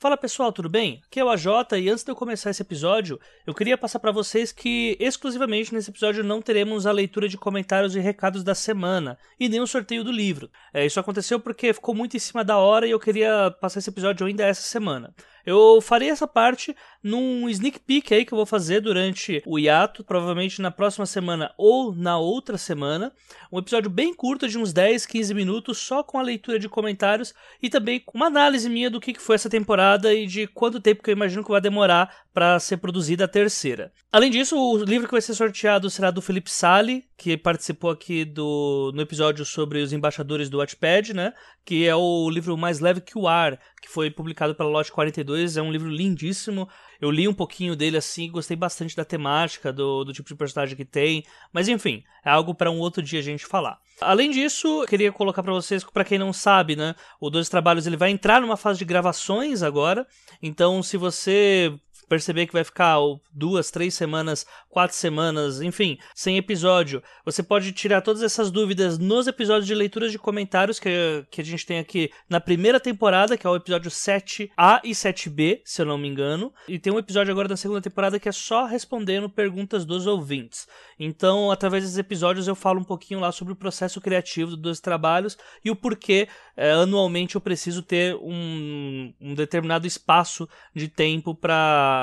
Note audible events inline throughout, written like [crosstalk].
Fala pessoal, tudo bem? Aqui é o AJ e antes de eu começar esse episódio, eu queria passar para vocês que exclusivamente nesse episódio não teremos a leitura de comentários e recados da semana e nem o sorteio do livro. É, isso aconteceu porque ficou muito em cima da hora e eu queria passar esse episódio ainda essa semana. Eu farei essa parte num sneak peek aí que eu vou fazer durante o hiato, provavelmente na próxima semana ou na outra semana. Um episódio bem curto, de uns 10, 15 minutos, só com a leitura de comentários e também com uma análise minha do que foi essa temporada e de quanto tempo que eu imagino que vai demorar para ser produzida a terceira. Além disso, o livro que vai ser sorteado será do Felipe Sali, que participou aqui do, no episódio sobre os embaixadores do Watchpad, né? Que é o livro Mais Leve que o Ar, que foi publicado pela Lote 42. É um livro lindíssimo. Eu li um pouquinho dele assim, gostei bastante da temática, do, do tipo de personagem que tem. Mas enfim, é algo para um outro dia a gente falar. Além disso, queria colocar para vocês, para quem não sabe, né? O Dois Trabalhos ele vai entrar numa fase de gravações agora. Então, se você perceber que vai ficar duas, três semanas, quatro semanas, enfim, sem episódio, você pode tirar todas essas dúvidas nos episódios de leituras de comentários que, que a gente tem aqui na primeira temporada, que é o episódio 7A e 7B, se eu não me engano. E tem um episódio agora da segunda temporada que é só respondendo perguntas dos ouvintes. Então, através desses episódios, eu falo um pouquinho lá sobre o processo criativo dos trabalhos e o porquê é, anualmente eu preciso ter um, um determinado espaço de tempo para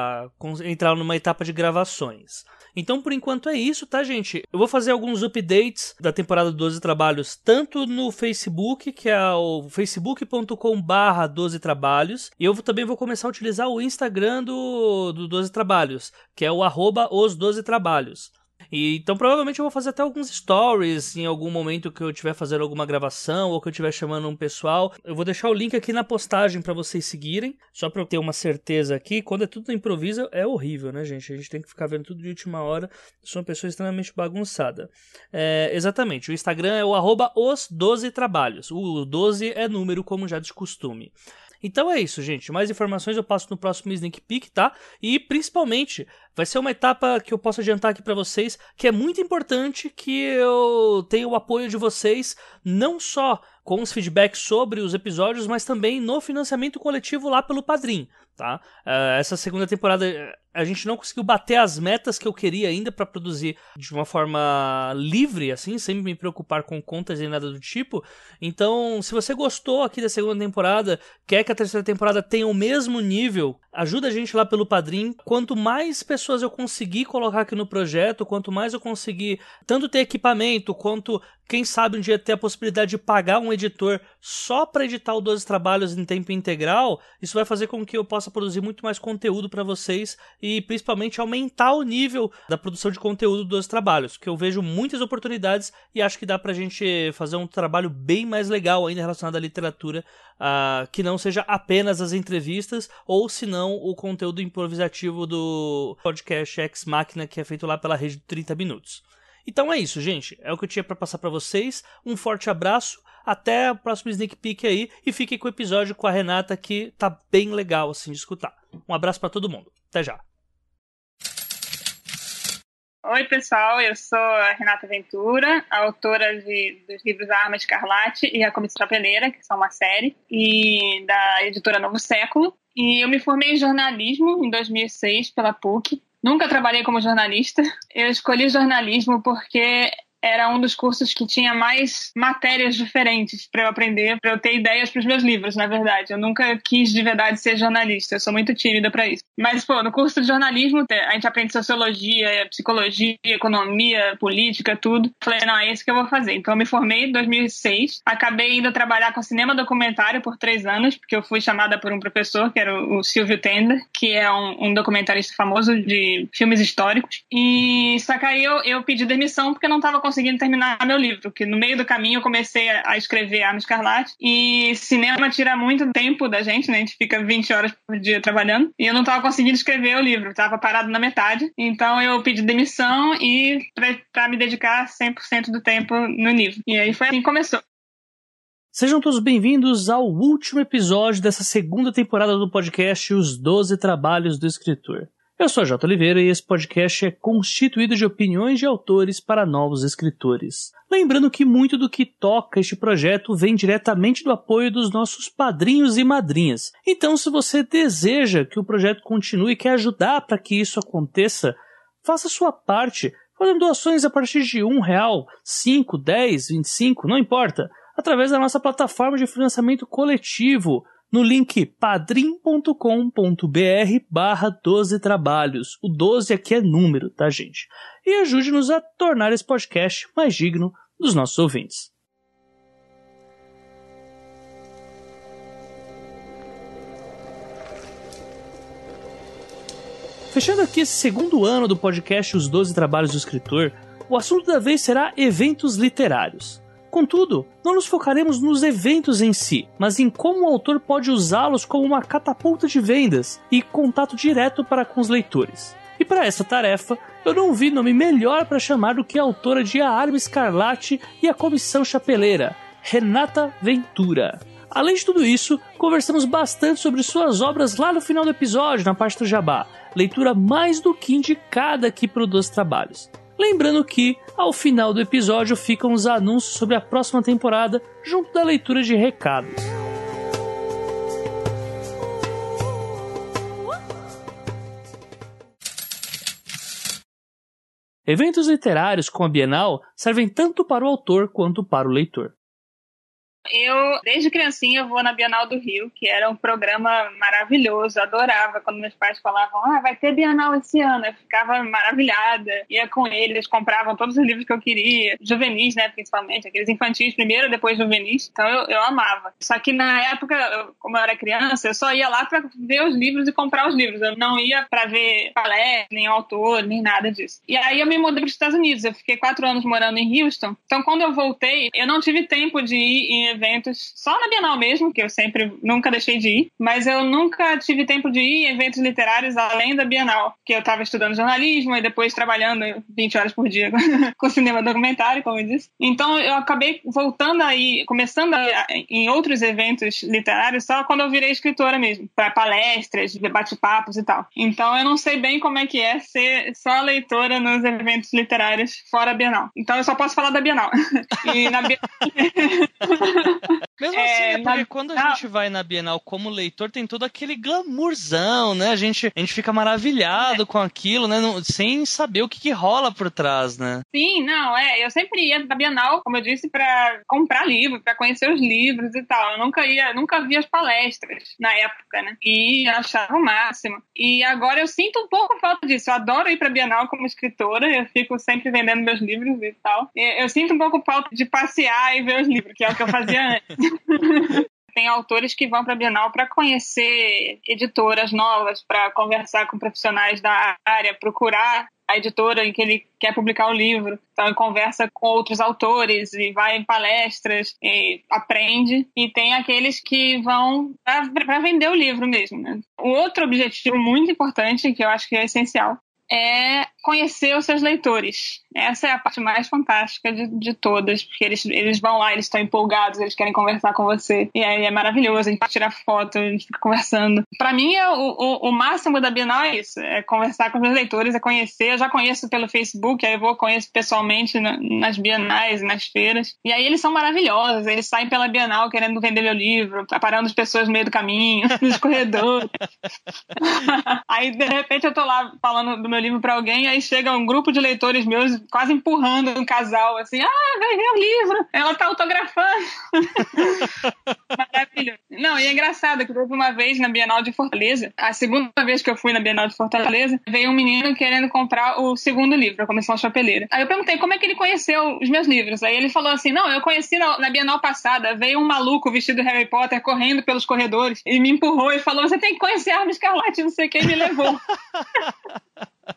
entrar numa etapa de gravações. Então, por enquanto é isso, tá, gente? Eu vou fazer alguns updates da temporada 12 Trabalhos, tanto no Facebook, que é o facebook.com/barra 12 Trabalhos, e eu também vou começar a utilizar o Instagram do, do 12 Trabalhos, que é o arroba os 12 Trabalhos. E, então provavelmente eu vou fazer até alguns stories em algum momento que eu estiver fazendo alguma gravação ou que eu estiver chamando um pessoal. Eu vou deixar o link aqui na postagem para vocês seguirem, só para eu ter uma certeza aqui. Quando é tudo improviso é horrível, né, gente? A gente tem que ficar vendo tudo de última hora. Sou uma pessoa extremamente bagunçada. É, exatamente, o Instagram é o arroba os 12 trabalhos. O 12 é número, como já de costume. Então é isso, gente. Mais informações eu passo no próximo Sneak Peek, tá? E principalmente, vai ser uma etapa que eu posso adiantar aqui para vocês, que é muito importante que eu tenha o apoio de vocês, não só com os feedbacks sobre os episódios, mas também no financiamento coletivo lá pelo Padrim, tá? Uh, essa segunda temporada a gente não conseguiu bater as metas que eu queria ainda para produzir de uma forma livre, assim, sem me preocupar com contas e nada do tipo. Então, se você gostou aqui da segunda temporada, quer que a terceira temporada tenha o mesmo nível, ajuda a gente lá pelo Padrim. Quanto mais pessoas eu conseguir colocar aqui no projeto, quanto mais eu conseguir tanto ter equipamento, quanto quem sabe um dia ter a possibilidade de pagar um editor só para editar os 12 trabalhos em tempo integral, isso vai fazer com que eu possa produzir muito mais conteúdo para vocês e principalmente aumentar o nível da produção de conteúdo dos trabalhos, que eu vejo muitas oportunidades e acho que dá pra gente fazer um trabalho bem mais legal ainda relacionado à literatura, uh, que não seja apenas as entrevistas ou se não o conteúdo improvisativo do podcast Ex Machina que é feito lá pela rede de 30 minutos. Então é isso, gente. É o que eu tinha para passar para vocês. Um forte abraço. Até o próximo sneak peek aí e fiquem com o episódio com a Renata que tá bem legal assim de escutar. Um abraço para todo mundo. Até já. Oi, pessoal, eu sou a Renata Ventura, autora de, dos livros A Arma Escarlate e A Comissão Chapeleira, que são uma série, e da editora Novo Século. E eu me formei em jornalismo em 2006 pela PUC. Nunca trabalhei como jornalista. Eu escolhi jornalismo porque era um dos cursos que tinha mais matérias diferentes para eu aprender, para eu ter ideias para os meus livros, na verdade. Eu nunca quis de verdade ser jornalista, eu sou muito tímida para isso. Mas, pô, no curso de jornalismo, a gente aprende sociologia, psicologia, economia, política, tudo. Falei, não, é isso que eu vou fazer. Então, eu me formei em 2006, acabei indo trabalhar com cinema documentário por três anos, porque eu fui chamada por um professor, que era o Silvio Tender, que é um, um documentarista famoso de filmes históricos. E só que aí eu, eu pedi demissão porque não estava conseguindo terminar meu livro, que no meio do caminho eu comecei a escrever Arma Escarlate e cinema tira muito tempo da gente, né? A gente fica 20 horas por dia trabalhando e eu não estava conseguindo escrever o livro, estava parado na metade. Então eu pedi demissão e para me dedicar 100% do tempo no livro. E aí foi assim que começou. Sejam todos bem-vindos ao último episódio dessa segunda temporada do podcast Os Doze Trabalhos do Escritor. Eu sou J. Oliveira e esse podcast é constituído de opiniões de autores para novos escritores. Lembrando que muito do que toca este projeto vem diretamente do apoio dos nossos padrinhos e madrinhas. Então, se você deseja que o projeto continue e quer ajudar para que isso aconteça, faça sua parte, fazendo doações a partir de um real, cinco, dez, vinte e cinco, não importa, através da nossa plataforma de financiamento coletivo no link padrim.com.br barra 12 trabalhos. O 12 aqui é número, tá, gente? E ajude-nos a tornar esse podcast mais digno dos nossos ouvintes. Fechando aqui esse segundo ano do podcast Os 12 Trabalhos do Escritor, o assunto da vez será eventos literários. Contudo, não nos focaremos nos eventos em si, mas em como o autor pode usá-los como uma catapulta de vendas e contato direto para com os leitores. E para essa tarefa, eu não vi nome melhor para chamar do que a autora de A Arma Escarlate e a Comissão Chapeleira, Renata Ventura. Além de tudo isso, conversamos bastante sobre suas obras lá no final do episódio, na parte do Jabá, leitura mais do que indicada aqui para Dois Trabalhos. Lembrando que, ao final do episódio, ficam os anúncios sobre a próxima temporada, junto da leitura de recados. Eventos literários com a Bienal servem tanto para o autor quanto para o leitor. Eu, desde criancinha, vou na Bienal do Rio, que era um programa maravilhoso, adorava quando meus pais falavam, ah, vai ter Bienal esse ano. Eu ficava maravilhada, ia com eles, compravam todos os livros que eu queria, juvenis, né, principalmente, aqueles infantis primeiro, depois juvenis. Então eu, eu amava. Só que na época, eu, como eu era criança, eu só ia lá para ver os livros e comprar os livros. Eu não ia para ver palestra, nem autor, nem nada disso. E aí eu me mudei para os Estados Unidos. Eu fiquei quatro anos morando em Houston. Então quando eu voltei, eu não tive tempo de ir eventos só na Bienal mesmo, que eu sempre nunca deixei de ir, mas eu nunca tive tempo de ir em eventos literários além da Bienal, que eu estava estudando jornalismo e depois trabalhando 20 horas por dia [laughs] com cinema documentário, como eu disse. Então eu acabei voltando aí, começando a, em outros eventos literários só quando eu virei escritora mesmo, para palestras, bate-papos e tal. Então eu não sei bem como é que é ser só leitora nos eventos literários fora a Bienal. Então eu só posso falar da Bienal. [laughs] e na Bienal... [laughs] [laughs] Mesmo assim, é, porque na... quando a gente vai na Bienal como leitor, tem todo aquele glamourzão, né? A gente, a gente fica maravilhado é. com aquilo, né? Não, sem saber o que, que, rola por trás, né? Sim, não, é. Eu sempre ia na Bienal, como eu disse, para comprar livro, para conhecer os livros e tal. Eu nunca ia, nunca vi as palestras na época, né? E achava o máximo. E agora eu sinto um pouco falta disso. Eu adoro ir pra Bienal como escritora, eu fico sempre vendendo meus livros e tal. Eu sinto um pouco falta de passear e ver os livros, que é o que eu fazia [laughs] Tem autores que vão para a Bienal para conhecer editoras novas, para conversar com profissionais da área, procurar a editora em que ele quer publicar o livro. Então, ele conversa com outros autores e vai em palestras e aprende. E tem aqueles que vão para vender o livro mesmo. Né? O outro objetivo muito importante, que eu acho que é essencial, é conhecer os seus leitores. Essa é a parte mais fantástica de, de todas, porque eles, eles vão lá, eles estão empolgados, eles querem conversar com você. E aí é maravilhoso, a gente tira foto, a gente fica conversando. Para mim, é o, o, o, máximo da Bienal é isso: é conversar com os meus leitores, é conhecer. Eu já conheço pelo Facebook, aí eu vou conheço pessoalmente na, nas bienais, nas feiras. E aí eles são maravilhosos, eles saem pela Bienal querendo vender meu livro, parando as pessoas no meio do caminho, [laughs] nos corredores. [laughs] aí, de repente, eu tô lá falando do meu livro para alguém, aí chega um grupo de leitores meus quase empurrando um casal, assim, ah, vai ver o livro, ela tá autografando. [laughs] Maravilhoso. Não, e é engraçado que teve uma vez na Bienal de Fortaleza, a segunda vez que eu fui na Bienal de Fortaleza, veio um menino querendo comprar o segundo livro, a Comissão Chapeleira. Aí eu perguntei como é que ele conheceu os meus livros. Aí ele falou assim: não, eu conheci na, na Bienal passada, veio um maluco vestido Harry Potter correndo pelos corredores e me empurrou e falou: você tem que conhecer a Arma Escarlate, não sei quem, me levou. [laughs]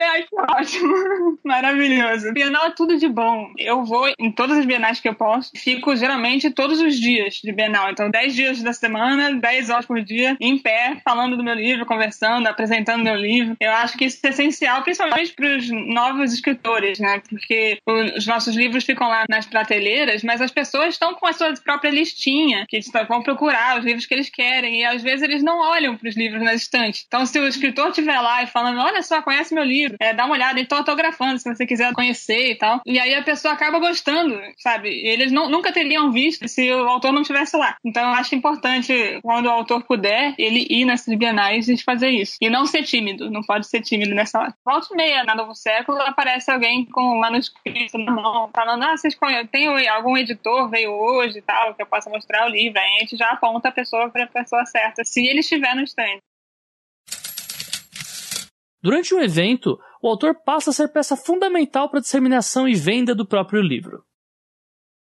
Ai, que ótimo. [laughs] Maravilhoso. Bienal é tudo de bom. Eu vou em todas as bienais que eu posso. Fico geralmente todos os dias de Bienal. Então, 10 dias da semana, 10 horas por dia, em pé, falando do meu livro, conversando, apresentando meu livro. Eu acho que isso é essencial, principalmente para os novos escritores, né? Porque os nossos livros ficam lá nas prateleiras, mas as pessoas estão com a sua própria listinha, que vão procurar os livros que eles querem, e às vezes eles não olham para os livros na estante. Então, se o escritor estiver lá e falando, olha só, conhece meu livro, é, dá uma olhada, estou autografando, se você quiser conhecer e tal. E aí a pessoa acaba gostando, sabe? Eles não, nunca teriam visto se o autor não estivesse lá. Então, eu acho importante, quando o autor puder, ele ir nessas bienais e fazer isso. E não ser tímido, não pode ser tímido nessa hora. Volta e meia, na Novo Século, aparece alguém com um manuscrito na mão, falando, ah, vocês conhecem, tem algum editor veio hoje e tal, que eu possa mostrar o livro. Aí a gente já aponta a pessoa para a pessoa certa, se ele estiver no stand. Durante o evento, o autor passa a ser peça fundamental para a disseminação e venda do próprio livro.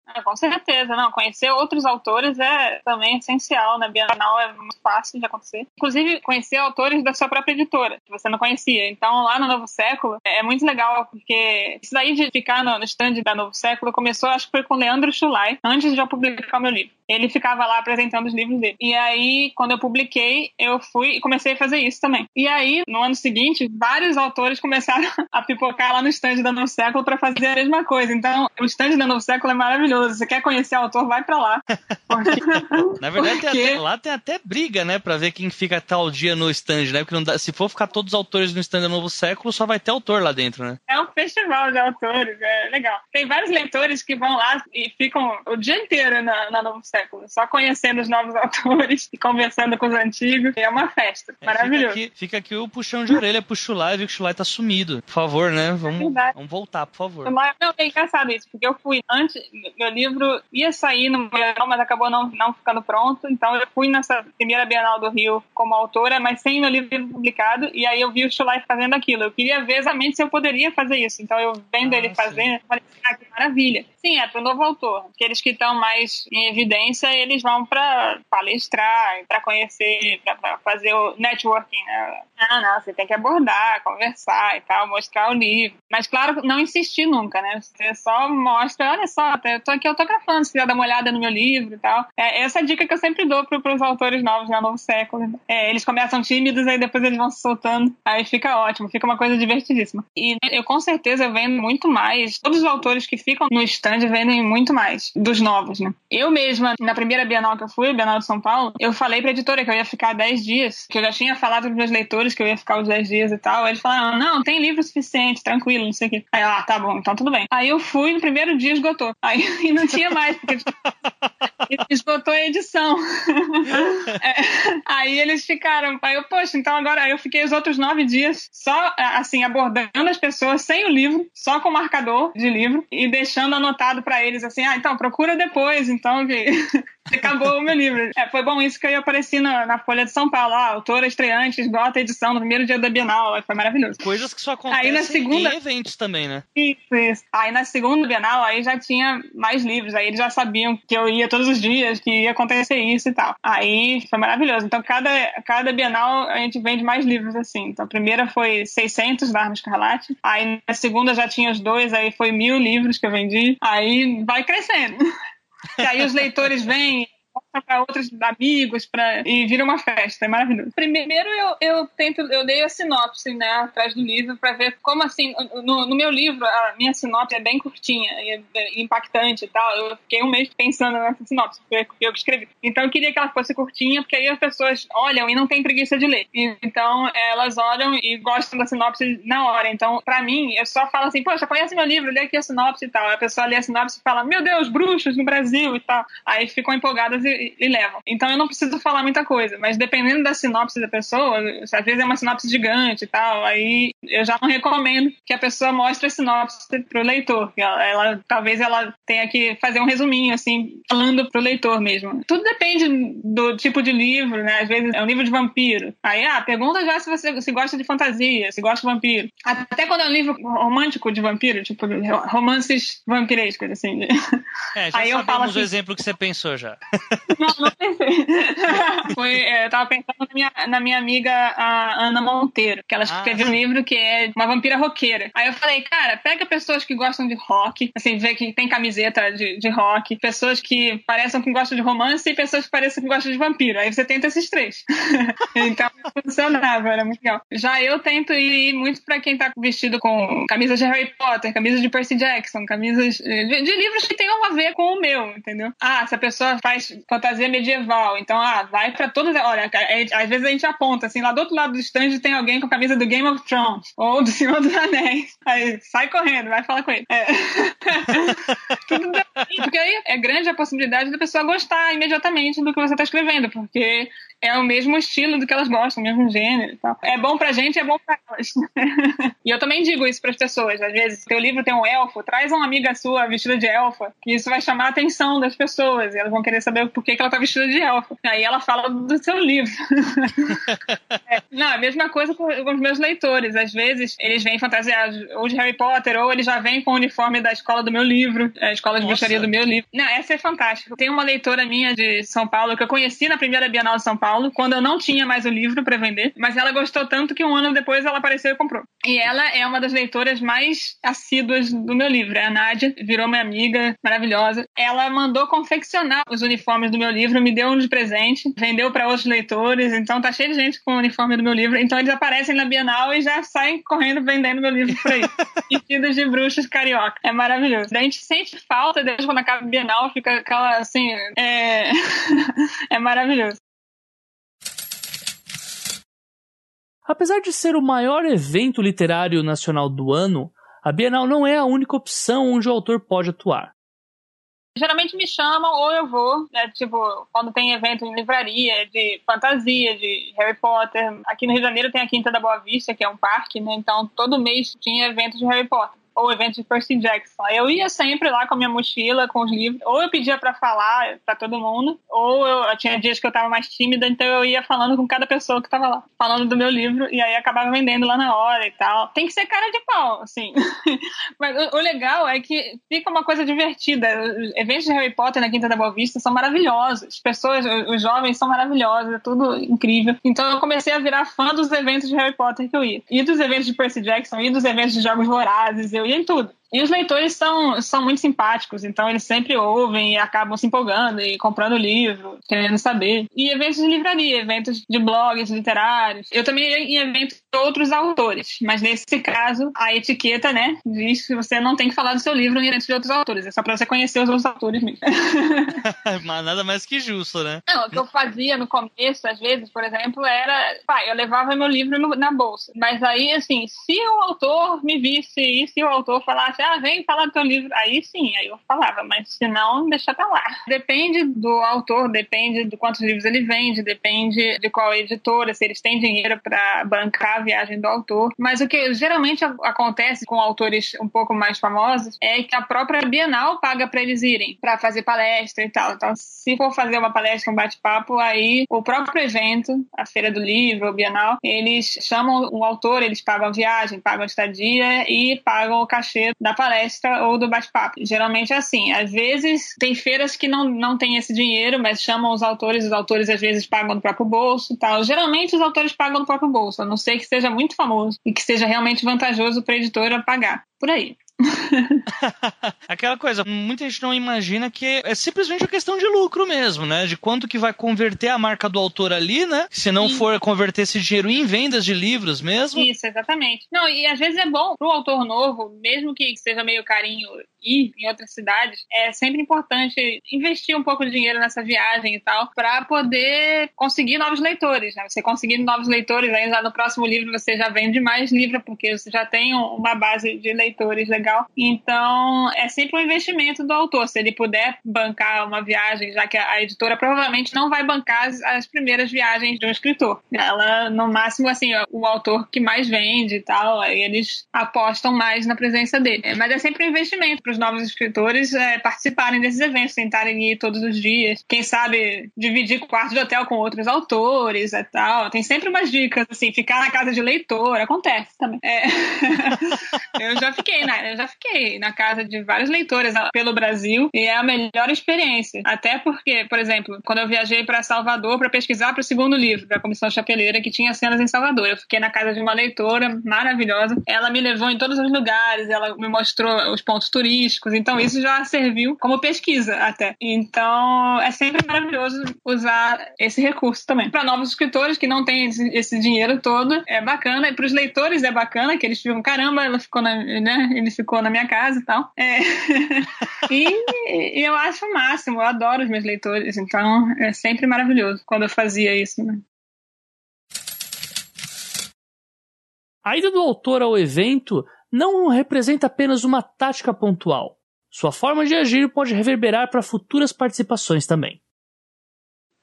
Ah, com certeza, não. Conhecer outros autores é também essencial, né? Bienal é muito fácil de acontecer. Inclusive, conhecer autores da sua própria editora, que você não conhecia. Então, lá no Novo Século, é muito legal, porque isso daí de ficar no stand da Novo Século começou, acho que foi com o Leandro Schulai, antes de eu publicar o meu livro. Ele ficava lá apresentando os livros dele. E aí, quando eu publiquei, eu fui e comecei a fazer isso também. E aí, no ano seguinte, vários autores começaram [laughs] a pipocar lá no stand da Novo Século para fazer a mesma coisa. Então, o stand da Novo Século é maravilhoso. Você quer conhecer o autor, vai para lá. [laughs] Porque... Na verdade, Porque... tem até, lá tem até briga, né, para ver quem fica tal dia no stand, né? Porque dá, se for ficar todos os autores no stand da Novo Século, só vai ter autor lá dentro, né? É um festival de autores, é legal. Tem vários leitores que vão lá e ficam o dia inteiro na, na Novo Século só conhecendo os novos [laughs] autores e conversando com os antigos. É uma festa. É, Maravilhoso. Fica aqui, fica aqui, o puxão de orelha pro Chulai, viu que o Chulai tá sumido. Por favor, né? Vamos, é vamos voltar, por favor. Não, é engraçado isso, porque eu fui antes, livro ia sair no Bienal, mas acabou não, não ficando pronto. Então eu fui nessa primeira Bienal do Rio como autora, mas sem meu livro publicado. E aí eu vi o Chulai fazendo aquilo. Eu queria ver exatamente se eu poderia fazer isso. Então eu vendo ah, ele fazendo, falei, ah, que maravilha. Sim, é pro novo autor. Aqueles que estão mais em evidência, eles vão para palestrar, para conhecer, para fazer o networking, né? Não, não, você tem que abordar, conversar e tal, mostrar o livro. Mas, claro, não insistir nunca, né? Você só mostra, olha só, eu tô aqui autografando, se quiser dar uma olhada no meu livro e tal. É essa dica que eu sempre dou para os autores novos, né? Novo século. É, eles começam tímidos, aí depois eles vão se soltando. Aí fica ótimo, fica uma coisa divertidíssima. E eu, com certeza, vendo muito mais. Todos os autores que ficam no stand vendem muito mais dos novos, né? Eu mesma, na primeira Bienal que eu fui, Bienal de São Paulo, eu falei pra editora que eu ia ficar 10 dias, que eu já tinha falado pros meus leitores que eu ia ficar os 10 dias e tal. Aí eles falaram, não, tem livro suficiente, tranquilo, não sei o quê. Aí, ah, tá bom, então tudo bem. Aí eu fui, no primeiro dia esgotou. Aí e [laughs] não tinha mais, porque [laughs] esgotou a edição. [laughs] é, aí eles ficaram, aí eu, poxa, então agora aí eu fiquei os outros nove dias só, assim, abordando as pessoas sem o livro, só com o marcador de livro e deixando anotado para eles assim, ah, então procura depois, então que acabou o meu livro. É, foi bom isso que eu apareci na, na Folha de São Paulo, ah, autora estreante, esgota a edição no primeiro dia da Bienal, foi maravilhoso. Coisas que só acontecem aí, na segunda... em eventos também, né? Isso, isso. Aí na segunda Bienal, aí já tinha mais livros, aí eles já sabiam que eu ia todos os dias, que ia acontecer isso e tal. Aí foi maravilhoso. Então cada, cada Bienal a gente vende mais livros assim. Então a primeira foi 600 da Arma Escarlate, aí na segunda já tinha os dois, aí foi mil livros que eu vendi, aí vai crescendo. [laughs] Que aí os leitores vêm para outros amigos pra, e vira uma festa, é maravilhoso. Primeiro eu, eu tento, eu dei a sinopse, né, atrás do livro para ver como assim, no, no, meu livro a minha sinopse é bem curtinha e é impactante e tal, eu fiquei um mês pensando nessa sinopse, porque eu que escrevi. Então eu queria que ela fosse curtinha, porque aí as pessoas olham e não tem preguiça de ler. E, então elas olham e gostam da sinopse na hora. Então, para mim, eu só falo assim, poxa, conhece meu livro, lê aqui a sinopse e tal. A pessoa lê a sinopse e fala, meu Deus, bruxos no Brasil e tal. Aí ficam empolgadas e, e, levam. Então eu não preciso falar muita coisa, mas dependendo da sinopse da pessoa, às vezes é uma sinopse gigante e tal, aí eu já não recomendo que a pessoa mostre a sinopse pro leitor. Ela, ela talvez ela tenha que fazer um resuminho, assim, falando pro leitor mesmo. Tudo depende do tipo de livro, né? Às vezes é um livro de vampiro. Aí, ah, pergunta já se você se gosta de fantasia, se gosta de vampiro. Até quando é um livro romântico de vampiro, tipo romances vampirescos, assim. É, já aí eu falo assim, o exemplo que você pensou já. [laughs] Não, não pensei. Foi, é, eu tava pensando na minha, na minha amiga a Ana Monteiro, que ela ah. escreveu um livro que é uma vampira roqueira. Aí eu falei, cara, pega pessoas que gostam de rock, assim, vê que tem camiseta de, de rock, pessoas que parecem que gostam de romance e pessoas que parecem que gostam de vampiro. Aí você tenta esses três. [laughs] então funcionava, era muito legal. Já eu tento ir muito pra quem tá vestido com camisas de Harry Potter, camisas de Percy Jackson, camisas de, de livros que tenham a ver com o meu, entendeu? Ah, se a pessoa faz fantasia medieval, então, ah, vai pra todas. Olha, é, às vezes a gente aponta, assim, lá do outro lado do stand tem alguém com a camisa do Game of Thrones ou do Senhor dos Anéis. Aí sai correndo, vai falar com ele. É. [laughs] Tudo porque aí é grande a possibilidade da pessoa gostar imediatamente do que você está escrevendo, porque é o mesmo estilo do que elas gostam, o mesmo gênero e tal. É bom pra gente, é bom pra elas. [laughs] e eu também digo isso pras pessoas. Às vezes, teu livro tem um elfo, traz uma amiga sua vestida de elfa, que isso vai chamar a atenção das pessoas. E elas vão querer saber por que, que ela tá vestida de elfa. Aí ela fala do seu livro. [laughs] é. Não, a mesma coisa com os meus leitores. Às vezes, eles vêm fantasiados ou de Harry Potter, ou eles já vêm com o uniforme da escola do meu livro, a escola de bruxaria do meu livro. Não, essa é fantástica. Tem uma leitora minha de São Paulo que eu conheci na primeira Bienal de São Paulo Paulo, quando eu não tinha mais o livro para vender, mas ela gostou tanto que um ano depois ela apareceu e comprou. E ela é uma das leitoras mais assíduas do meu livro. É a Nádia, virou minha amiga, maravilhosa. Ela mandou confeccionar os uniformes do meu livro, me deu um de presente, vendeu para outros leitores, então tá cheio de gente com o uniforme do meu livro. Então eles aparecem na Bienal e já saem correndo vendendo meu livro por aí. [laughs] Vestidos de bruxas carioca. É maravilhoso. A gente sente falta deles quando acaba a Bienal, fica aquela assim. É, [laughs] é maravilhoso. Apesar de ser o maior evento literário nacional do ano, a Bienal não é a única opção onde o autor pode atuar. Geralmente me chamam ou eu vou, né, tipo, quando tem evento em livraria, de fantasia, de Harry Potter. Aqui no Rio de Janeiro tem a Quinta da Boa Vista, que é um parque, né? Então todo mês tinha evento de Harry Potter ou evento de Percy Jackson. Eu ia sempre lá com a minha mochila, com os livros, ou eu pedia para falar para todo mundo, ou eu, eu, tinha dias que eu tava mais tímida, então eu ia falando com cada pessoa que tava lá, falando do meu livro, e aí acabava vendendo lá na hora e tal. Tem que ser cara de pau, assim. [laughs] Mas o, o, legal é que fica uma coisa divertida. Os eventos de Harry Potter na Quinta da Boa Vista são maravilhosos. As pessoas, os jovens são maravilhosos, é tudo incrível. Então eu comecei a virar fã dos eventos de Harry Potter que eu ia. E dos eventos de Percy Jackson, e dos eventos de Jogos Vorazes, eu ia em tudo. E os leitores são, são muito simpáticos, então eles sempre ouvem e acabam se empolgando e comprando livro, querendo saber. E eventos de livraria, eventos de blogs literários. Eu também ia em eventos de outros autores, mas nesse caso, a etiqueta, né, diz que você não tem que falar do seu livro em eventos de outros autores, é só pra você conhecer os outros autores mesmo. [laughs] [laughs] mas nada mais que justo, né? Não, o que eu fazia no começo, às vezes, por exemplo, era, pai, eu levava meu livro no, na bolsa. Mas aí, assim, se o autor me visse e se o autor falasse falasse, ah, vem falar do teu livro, aí sim, aí eu falava, mas se não, deixa pra lá. Depende do autor, depende de quantos livros ele vende, depende de qual editora, se eles têm dinheiro para bancar a viagem do autor. Mas o que geralmente acontece com autores um pouco mais famosos é que a própria Bienal paga para eles irem, para fazer palestra e tal. Então, se for fazer uma palestra, um bate-papo, aí o próprio evento, a Feira do Livro, o Bienal, eles chamam o autor, eles pagam a viagem, pagam a estadia e pagam o cachê da palestra ou do bate-papo. Geralmente é assim. Às vezes tem feiras que não, não tem esse dinheiro, mas chamam os autores, os autores às vezes pagam do próprio bolso e tal. Geralmente os autores pagam do próprio bolso, a não ser que seja muito famoso e que seja realmente vantajoso para a editora pagar. Por aí. [laughs] Aquela coisa, muita gente não imagina que é simplesmente uma questão de lucro mesmo, né? De quanto que vai converter a marca do autor ali, né? Se não Sim. for converter esse dinheiro em vendas de livros mesmo. Isso, exatamente. Não, e às vezes é bom pro autor novo, mesmo que seja meio carinho ir em outras cidades, é sempre importante investir um pouco de dinheiro nessa viagem e tal, para poder conseguir novos leitores, né? Você conseguindo novos leitores, aí já no próximo livro você já vende mais livro, porque você já tem uma base de leitores legal. Então, é sempre um investimento do autor. Se ele puder bancar uma viagem, já que a editora provavelmente não vai bancar as, as primeiras viagens de um escritor. Ela, no máximo, assim, o autor que mais vende e tal, aí eles apostam mais na presença dele. Mas é sempre um investimento para os novos escritores é, participarem desses eventos, tentarem ir todos os dias. Quem sabe dividir quarto de hotel com outros autores e tal. Tem sempre umas dicas, assim, ficar na casa de leitor, acontece também. É. [laughs] eu já fiquei, né? Eu já fiquei na casa de vários leitores pelo Brasil e é a melhor experiência. Até porque, por exemplo, quando eu viajei para Salvador para pesquisar para o segundo livro da Comissão Chapeleira, que tinha cenas em Salvador, eu fiquei na casa de uma leitora maravilhosa. Ela me levou em todos os lugares, ela me mostrou os pontos turísticos, então isso já serviu como pesquisa até. Então é sempre maravilhoso usar esse recurso também. Para novos escritores que não têm esse, dinheiro todo, é bacana. E para os leitores é bacana, que eles ficam, caramba, ela ficou na, né? Ele ficou na minha casa e tal. É. [laughs] e, e, eu acho o máximo, eu adoro os meus leitores, então é sempre maravilhoso quando eu fazia isso, né? A ida do autor ao evento não representa apenas uma tática pontual. Sua forma de agir pode reverberar para futuras participações também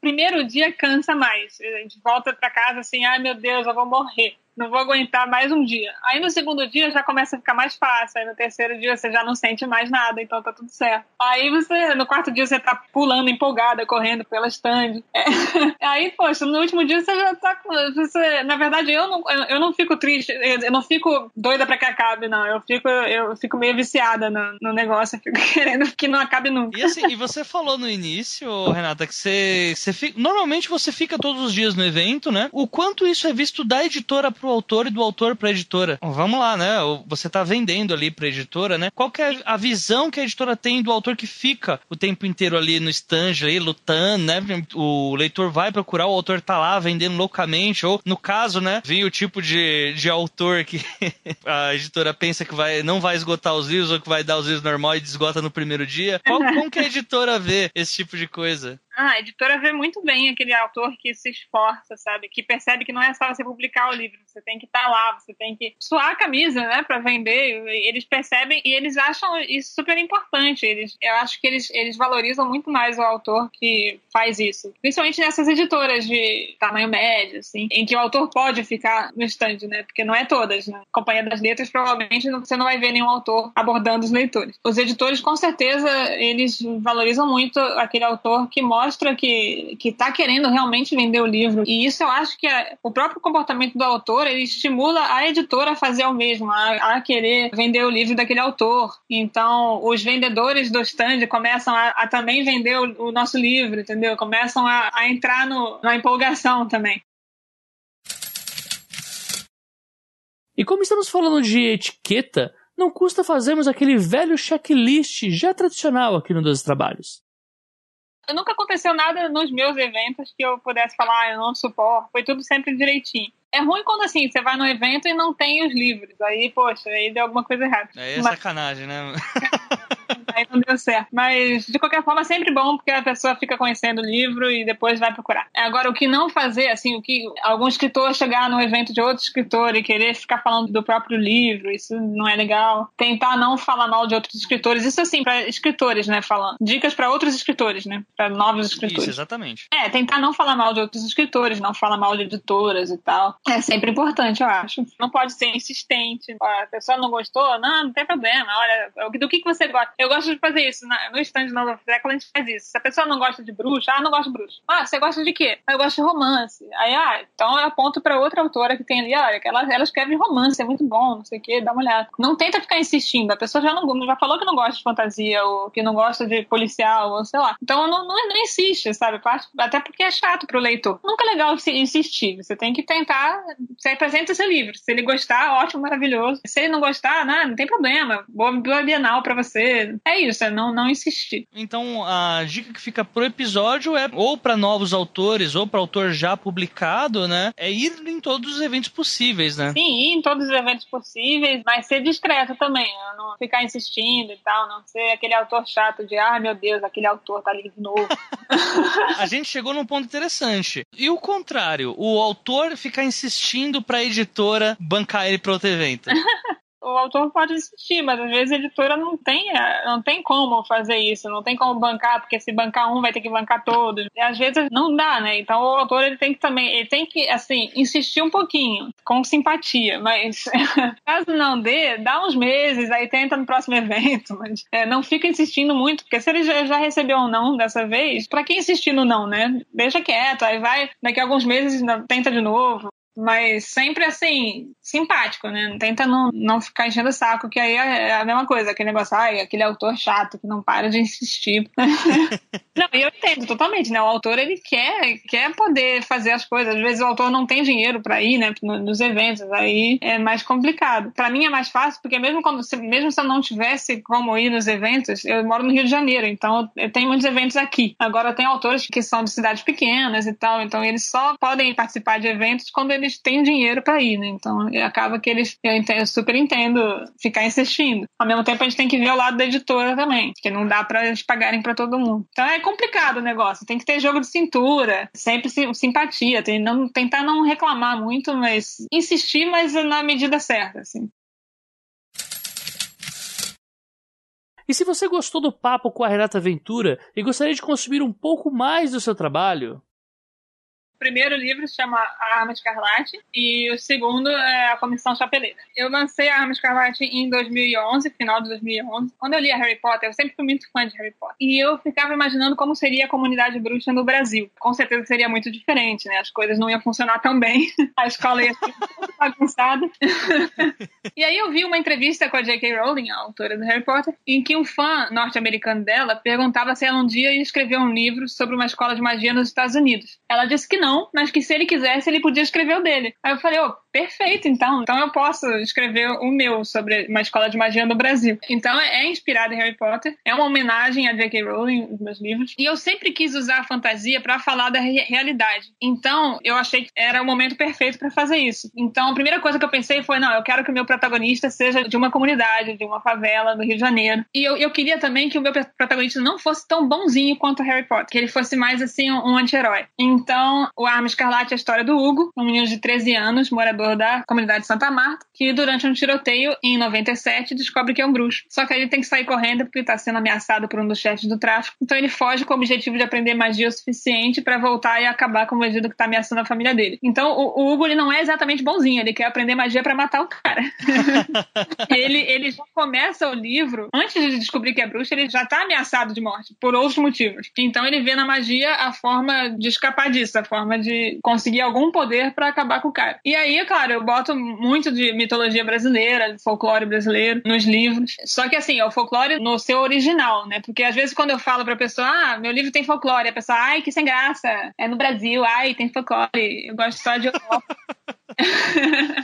primeiro dia cansa mais. A gente volta para casa assim, ai meu Deus, eu vou morrer não vou aguentar mais um dia. Aí no segundo dia já começa a ficar mais fácil, aí no terceiro dia você já não sente mais nada, então tá tudo certo. Aí você, no quarto dia você tá pulando empolgada, correndo pela stand. [laughs] É. Aí, poxa, no último dia você já tá. Você, na verdade, eu não, eu não fico triste, eu não fico doida pra que acabe, não. Eu fico, eu fico meio viciada no, no negócio, fico [laughs] querendo que não acabe nunca. E assim, e você falou no início, Renata, que você, você fica, normalmente você fica todos os dias no evento, né? O quanto isso é visto da editora pro autor e do autor para a editora. Vamos lá, né? Você está vendendo ali para a editora, né? Qual que é a visão que a editora tem do autor que fica o tempo inteiro ali no stand, ali, lutando, né? O leitor vai procurar, o autor tá lá vendendo loucamente, ou no caso, né? Vem o tipo de, de autor que [laughs] a editora pensa que vai, não vai esgotar os livros ou que vai dar os livros normal e esgota no primeiro dia. Qual, como que a editora vê esse tipo de coisa? Ah, a editora vê muito bem aquele autor que se esforça, sabe? Que percebe que não é só você publicar o livro, você tem que estar tá lá, você tem que suar a camisa, né, para vender. Eles percebem e eles acham isso super importante. Eles, eu acho que eles, eles valorizam muito mais o autor que faz isso. Principalmente nessas editoras de tamanho médio, assim, em que o autor pode ficar no stand, né? Porque não é todas, né? Companhia das Letras, provavelmente você não vai ver nenhum autor abordando os leitores. Os editores, com certeza, eles valorizam muito aquele autor que mostra mostra que, que tá querendo realmente vender o livro. E isso eu acho que é, o próprio comportamento do autor, ele estimula a editora a fazer o mesmo, a, a querer vender o livro daquele autor. Então, os vendedores do stand começam a, a também vender o, o, nosso livro, entendeu? Começam a, a entrar no, na empolgação também. E como estamos falando de etiqueta, não custa fazermos aquele velho checklist já tradicional aqui no Doze Trabalhos. Nunca aconteceu nada nos meus eventos que eu pudesse falar, ah, eu não suporto. Foi tudo sempre direitinho. É ruim quando assim, você vai no evento e não tem os livros. Aí, poxa, aí deu alguma coisa errada. Aí é Mas... sacanagem, né? [laughs] aí não deu certo. Mas, de qualquer forma, é sempre bom, porque a pessoa fica conhecendo o livro e depois vai procurar. Agora, o que não fazer, assim, o que algum escritor chegar no evento de outro escritor e querer ficar falando do próprio livro, isso não é legal. Tentar não falar mal de outros escritores, isso assim, para escritores, né, falando. Dicas para outros escritores, né, para novos escritores. Isso, exatamente. É, tentar não falar mal de outros escritores, não falar mal de editoras e tal. É sempre importante, eu acho. Não pode ser insistente. A pessoa não gostou, não, não tem problema. Olha, do que, que você gosta? Eu gosto gosto de fazer isso. No stand de Nova Século a gente faz isso. Se a pessoa não gosta de bruxa, ah, não gosto de bruxa. Ah, você gosta de quê? Eu gosto de romance. Aí, ah, então eu aponto pra outra autora que tem ali, olha, que ela, ela escreve romance, é muito bom, não sei o quê, dá uma olhada. Não tenta ficar insistindo. A pessoa já não já falou que não gosta de fantasia, ou que não gosta de policial, ou sei lá. Então não, não, não insiste, sabe? Até porque é chato pro leitor. Nunca é legal insistir. Você tem que tentar. Você apresenta seu livro. Se ele gostar, ótimo, maravilhoso. Se ele não gostar, não, não tem problema. Boa Bienal pra você. É isso, é não, não insistir. Então a dica que fica pro episódio é ou para novos autores ou para autor já publicado, né? É ir em todos os eventos possíveis, né? Sim, ir em todos os eventos possíveis, mas ser discreto também, né? não ficar insistindo e tal, não ser aquele autor chato de, ah, meu Deus, aquele autor tá ali de novo. [laughs] a gente chegou num ponto interessante. E o contrário, o autor ficar insistindo pra editora bancar ele para outro evento. [laughs] o autor pode insistir, mas às vezes a editora não tem, é, não tem como fazer isso, não tem como bancar, porque se bancar um vai ter que bancar todos. E às vezes não dá, né? Então o autor ele tem que também, ele tem que assim insistir um pouquinho, com simpatia, mas [laughs] caso não dê, dá uns meses, aí tenta no próximo [laughs] evento, mas é, não fica insistindo muito, porque se ele já, já recebeu um não dessa vez, para que insistir no não, né? Deixa quieto, aí vai daqui a alguns meses tenta de novo. Mas sempre assim, simpático, né? Tenta não, não ficar enchendo o saco, que aí é a mesma coisa, aquele negócio, ai, aquele autor chato que não para de insistir. [laughs] não, e eu entendo totalmente, né? O autor, ele quer, quer poder fazer as coisas. Às vezes o autor não tem dinheiro para ir, né? Nos eventos, aí é mais complicado. Para mim é mais fácil, porque mesmo quando, mesmo se eu não tivesse como ir nos eventos, eu moro no Rio de Janeiro, então eu tenho muitos eventos aqui. Agora tem autores que são de cidades pequenas e tal, então eles só podem participar de eventos quando eles têm dinheiro para ir, né? Então acaba que eles, eu, entendo, eu, super entendo ficar insistindo. Ao mesmo tempo a gente tem que ver o lado da editora também, porque não dá para eles pagarem para todo mundo. Então é complicado o negócio, tem que ter jogo de cintura, sempre simpatia, tem, não, tentar não reclamar muito, mas insistir, mas na medida certa, assim. E se você gostou do papo com a Renata Ventura e gostaria de consumir um pouco mais do seu trabalho, primeiro livro se chama A Arma Escarlate e o segundo é A Comissão Chapeleira. Eu lancei A Arma Escarlate em 2011, final de 2011. Quando eu li Harry Potter, eu sempre fui muito fã de Harry Potter. E eu ficava imaginando como seria a comunidade bruxa no Brasil. Com certeza seria muito diferente, né? As coisas não iam funcionar tão bem. [laughs] A escola ia ser bagunçada. [laughs] e aí eu vi uma entrevista com a J.K. Rowling, a autora do Harry Potter, em que um fã norte-americano dela perguntava se ela um dia ia escrever um livro sobre uma escola de magia nos Estados Unidos. Ela disse que não, não, mas que se ele quisesse, ele podia escrever o dele. Aí eu falei, ô, oh, perfeito, então. Então eu posso escrever o meu sobre uma escola de magia no Brasil. Então é inspirado em Harry Potter, é uma homenagem a J.K. Rowling, os meus livros. E eu sempre quis usar a fantasia para falar da re realidade. Então eu achei que era o momento perfeito para fazer isso. Então a primeira coisa que eu pensei foi, não, eu quero que o meu protagonista seja de uma comunidade, de uma favela do Rio de Janeiro. E eu, eu queria também que o meu protagonista não fosse tão bonzinho quanto Harry Potter, que ele fosse mais assim um anti-herói. Então o Arma Escarlate é a história do Hugo, um menino de 13 anos, morador da comunidade de Santa Marta, que durante um tiroteio em 97 descobre que é um bruxo. Só que ele tem que sair correndo porque está sendo ameaçado por um dos chefes do tráfico. Então ele foge com o objetivo de aprender magia o suficiente para voltar e acabar com o bandido que está ameaçando a família dele. Então o, o, Hugo ele não é exatamente bonzinho, ele quer aprender magia para matar o cara. [laughs] ele, ele já começa o livro, antes de descobrir que é bruxo, ele já está ameaçado de morte, por outros motivos. Então ele vê na magia a forma de escapar disso, a forma forma de conseguir algum poder para acabar com o cara. E aí, claro, eu boto muito de mitologia brasileira, folclore brasileiro nos livros. Só que assim, é o folclore no seu original, né? Porque às vezes quando eu falo pra pessoa, ah, meu livro tem folclore, a pessoa, ai, que sem graça, é no Brasil, ai, tem folclore, eu gosto só de [laughs]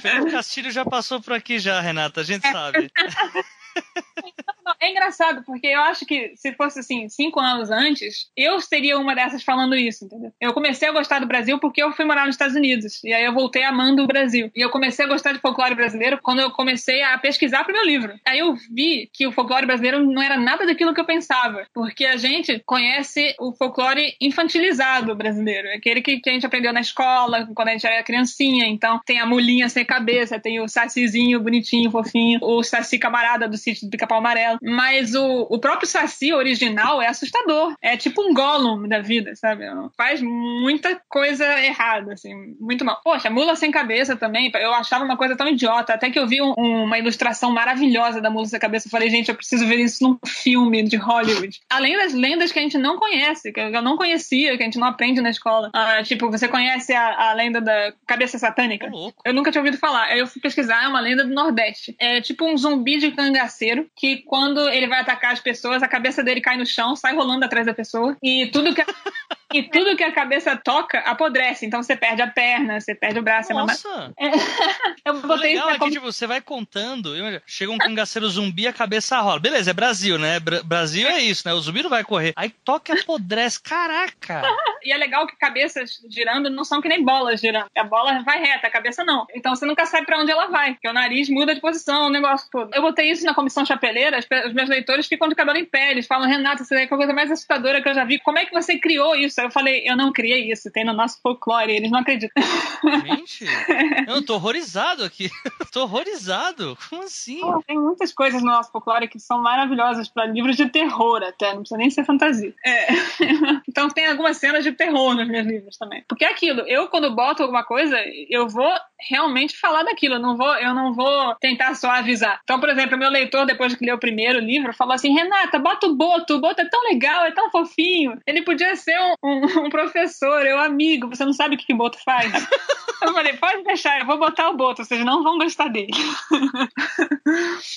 Fernando Castilho já passou por aqui já, Renata, a gente sabe. [laughs] É engraçado, porque eu acho que se fosse assim, cinco anos antes, eu seria uma dessas falando isso, entendeu? Eu comecei a gostar do Brasil porque eu fui morar nos Estados Unidos. E aí eu voltei amando o Brasil. E eu comecei a gostar de folclore brasileiro quando eu comecei a pesquisar pro meu livro. Aí eu vi que o folclore brasileiro não era nada daquilo que eu pensava. Porque a gente conhece o folclore infantilizado brasileiro. Aquele que, que a gente aprendeu na escola, quando a gente era criancinha. Então tem a mulinha sem cabeça, tem o sacizinho bonitinho, fofinho, o saci camarada do sítio do pica-pau amarelo. Mas o, o próprio Saci original é assustador. É tipo um Gollum da vida, sabe? Faz muita coisa errada, assim, muito mal. Poxa, Mula Sem Cabeça também, eu achava uma coisa tão idiota. Até que eu vi um, uma ilustração maravilhosa da Mula Sem Cabeça. Eu falei, gente, eu preciso ver isso num filme de Hollywood. Além das lendas que a gente não conhece, que eu não conhecia, que a gente não aprende na escola. Ah, tipo, você conhece a, a lenda da cabeça satânica? Eu nunca tinha ouvido falar. Aí eu fui pesquisar, é uma lenda do Nordeste. É tipo um zumbi de cangaceiro que quando ele vai atacar as pessoas, a cabeça dele cai no chão, sai rolando atrás da pessoa. E tudo que [laughs] e tudo que a cabeça toca apodrece. Então você perde a perna, você perde o braço. Nossa! É [laughs] eu botei legal, isso. Aqui, tipo, você vai contando, chega um cangaceiro zumbi, a cabeça rola. Beleza, é Brasil, né? Brasil é isso, né? O zumbi não vai correr. Aí toca e apodrece. Caraca! [laughs] e é legal que cabeças girando não são que nem bolas girando. A bola vai reta, a cabeça não. Então você nunca sabe para onde ela vai, porque o nariz muda de posição, o negócio todo. Eu botei isso na comissão chapeleira, os meus leitores ficam de cabelo em pé, eles falam, Renata, isso é a coisa mais assustadora que eu já vi. Como é que você criou isso? Isso. Eu falei, eu não criei isso, tem no nosso folclore, eles não acreditam. Gente, eu tô horrorizado aqui. tô horrorizado. Como assim? Pô, tem muitas coisas no nosso folclore que são maravilhosas para livros de terror até, não precisa nem ser fantasia. É. [laughs] então tem algumas cenas de terror nos meus livros também. Porque é aquilo, eu quando boto alguma coisa, eu vou realmente falar daquilo, eu não vou, eu não vou tentar só avisar. Então, por exemplo, meu leitor, depois que leu o primeiro livro, falou assim: Renata, bota o Boto, o Boto é tão legal, é tão fofinho. Ele podia ser um, um, um professor, eu amigo, você não sabe o que, que o Boto faz. [laughs] eu falei, pode deixar, eu vou botar o Boto, vocês não vão gostar dele.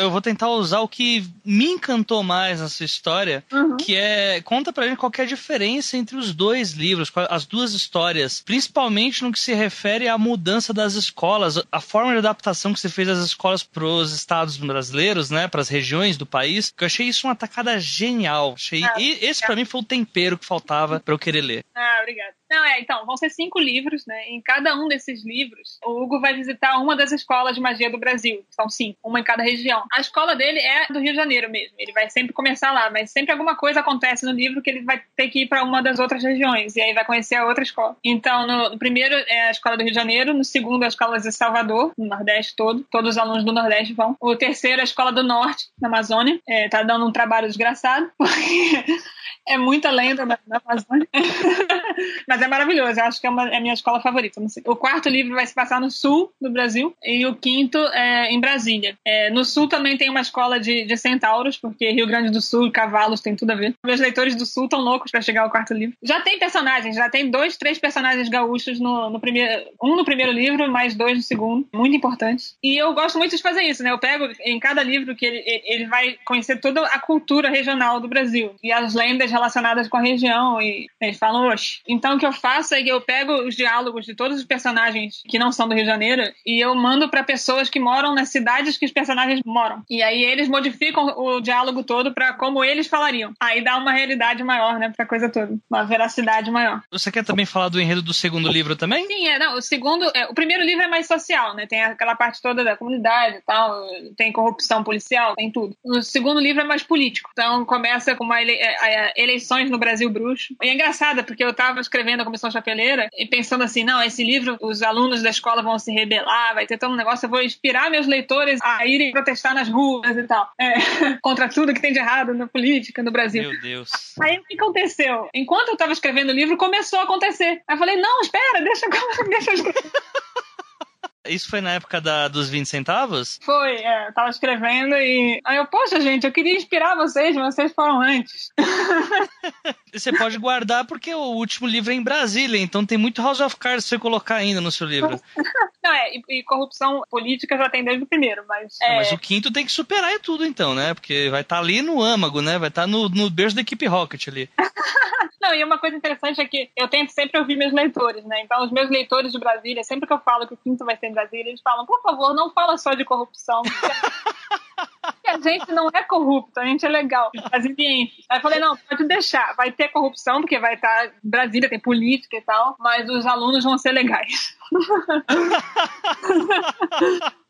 eu vou tentar usar o que me encantou mais nessa história, uhum. que é conta pra gente qual é a diferença entre os dois livros, as duas histórias, principalmente no que se refere à mudança das escolas, a forma de adaptação que você fez das escolas pros estados brasileiros, né, para as regiões do país, que eu achei isso uma tacada genial. Achei, ah, e esse para mim foi o tempero que faltava para eu querer ler. Ah, obrigada. Não, é, então, vão ser cinco livros, né? Em cada um desses livros, o Hugo vai visitar uma das escolas de magia do Brasil. São cinco, uma em cada região. A escola dele é do Rio de Janeiro mesmo. Ele vai sempre começar lá, mas sempre alguma coisa acontece no livro que ele vai ter que ir para uma das outras regiões. E aí vai conhecer a outra escola. Então, no, no, primeiro é a escola do Rio de Janeiro, no segundo, a escola de Salvador, no Nordeste todo. Todos os alunos do Nordeste vão. O terceiro, a escola do Norte, na Amazônia. É, tá dando um trabalho desgraçado, [laughs] porque é muita lenda na, na Amazônia. [laughs] mas é maravilhoso. Eu acho que é, uma, é a minha escola favorita. O quarto livro vai se passar no sul do Brasil e o quinto é em Brasília. É, no sul também tem uma escola de, de centauros, porque Rio Grande do Sul e cavalos tem tudo a ver. Meus leitores do sul estão loucos para chegar ao quarto livro. Já tem personagens, já tem dois, três personagens gaúchos no, no primeiro. Um no primeiro livro, mais dois no segundo. Muito importantes. E eu gosto muito de fazer isso, né? Eu pego em cada livro que ele, ele vai conhecer toda a cultura regional do Brasil e as lendas relacionadas com a região. E eles falam, oxe. Então o que eu faço é que eu pego os diálogos de todos os personagens que não são do Rio de Janeiro e eu mando para pessoas que moram nas cidades que os personagens moram. E aí eles modificam o diálogo todo para como eles falariam. Aí dá uma realidade maior, né, pra coisa toda. Uma veracidade maior. Você quer também falar do enredo do segundo livro também? Sim, é, não, o segundo, é, o primeiro livro é mais social, né? Tem aquela parte toda da comunidade e tal, tem corrupção policial, tem tudo. O segundo livro é mais político. Então começa com uma ele, é, é, eleições no Brasil bruxo. E é engraçado porque eu tava escrevendo a Comissão Chapeleira e pensando assim, não, esse livro os alunos da escola vão se rebelar, vai ter todo um negócio, eu vou inspirar meus leitores a irem protestar nas ruas e tal. É, [laughs] contra tudo que tem de errado na política no Brasil. Meu Deus. Aí o que aconteceu? Enquanto eu tava escrevendo o livro, começou a acontecer. Aí eu falei, não, espera, deixa, [laughs] deixa eu escrever. Isso foi na época da, dos 20 centavos? Foi, é, eu tava escrevendo e. Aí eu, poxa, gente, eu queria inspirar vocês, mas vocês foram antes. [laughs] você pode guardar porque o último livro é em Brasília, então tem muito House of Cards pra você colocar ainda no seu livro. [laughs] Não, é, e, e, corrupção política já tem desde o primeiro, mas. É... Mas o quinto tem que superar tudo, então, né? Porque vai estar tá ali no âmago, né? Vai estar tá no, no berço da equipe Rocket ali. [laughs] Não, e uma coisa interessante é que eu tento sempre ouvir meus leitores, né? Então, os meus leitores de Brasília, sempre que eu falo que o quinto vai ser em Brasília, eles falam, por favor, não fala só de corrupção. [laughs] A gente não é corrupto, a gente é legal, brasiliense. Aí eu falei, não, pode deixar, vai ter corrupção, porque vai estar Brasília, tem política e tal, mas os alunos vão ser legais. [laughs]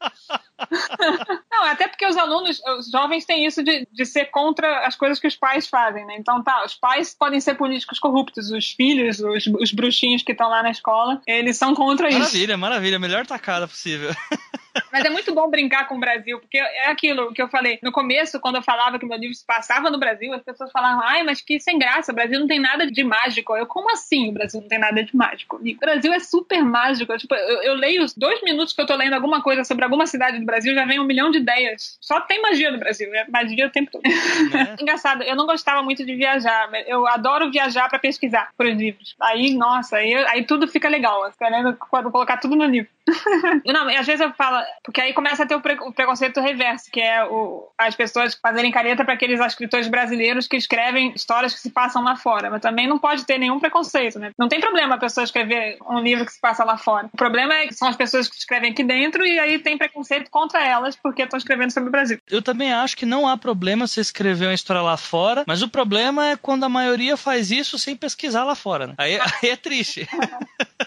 Não, até porque os alunos, os jovens têm isso de, de ser contra as coisas que os pais fazem, né? Então tá, os pais podem ser políticos corruptos, os filhos, os, os bruxinhos que estão lá na escola, eles são contra maravilha, isso. Maravilha, maravilha, melhor tacada possível. [laughs] Mas é muito bom brincar com o Brasil, porque é aquilo que eu falei. No começo, quando eu falava que meu livro se passava no Brasil, as pessoas falavam, ai, mas que sem graça, o Brasil não tem nada de mágico. Eu, como assim o Brasil não tem nada de mágico? O Brasil é super mágico. Tipo, eu, eu leio os dois minutos que eu tô lendo alguma coisa sobre alguma cidade do Brasil, já vem um milhão de ideias. Só tem magia no Brasil, é magia o tempo todo. É. [laughs] Engraçado, eu não gostava muito de viajar, eu adoro viajar para pesquisar por livros. Aí, nossa, aí, aí tudo fica legal. Querendo colocar tudo no livro. Não, às vezes eu falo, porque aí começa a ter o, pre o preconceito reverso, que é o, as pessoas fazerem careta para aqueles escritores brasileiros que escrevem histórias que se passam lá fora. Mas também não pode ter nenhum preconceito, né? Não tem problema a pessoa escrever um livro que se passa lá fora. O problema é que são as pessoas que escrevem aqui dentro e aí tem preconceito contra elas porque estão escrevendo sobre o Brasil. Eu também acho que não há problema você escrever uma história lá fora, mas o problema é quando a maioria faz isso sem pesquisar lá fora, né? Aí, [laughs] aí é triste.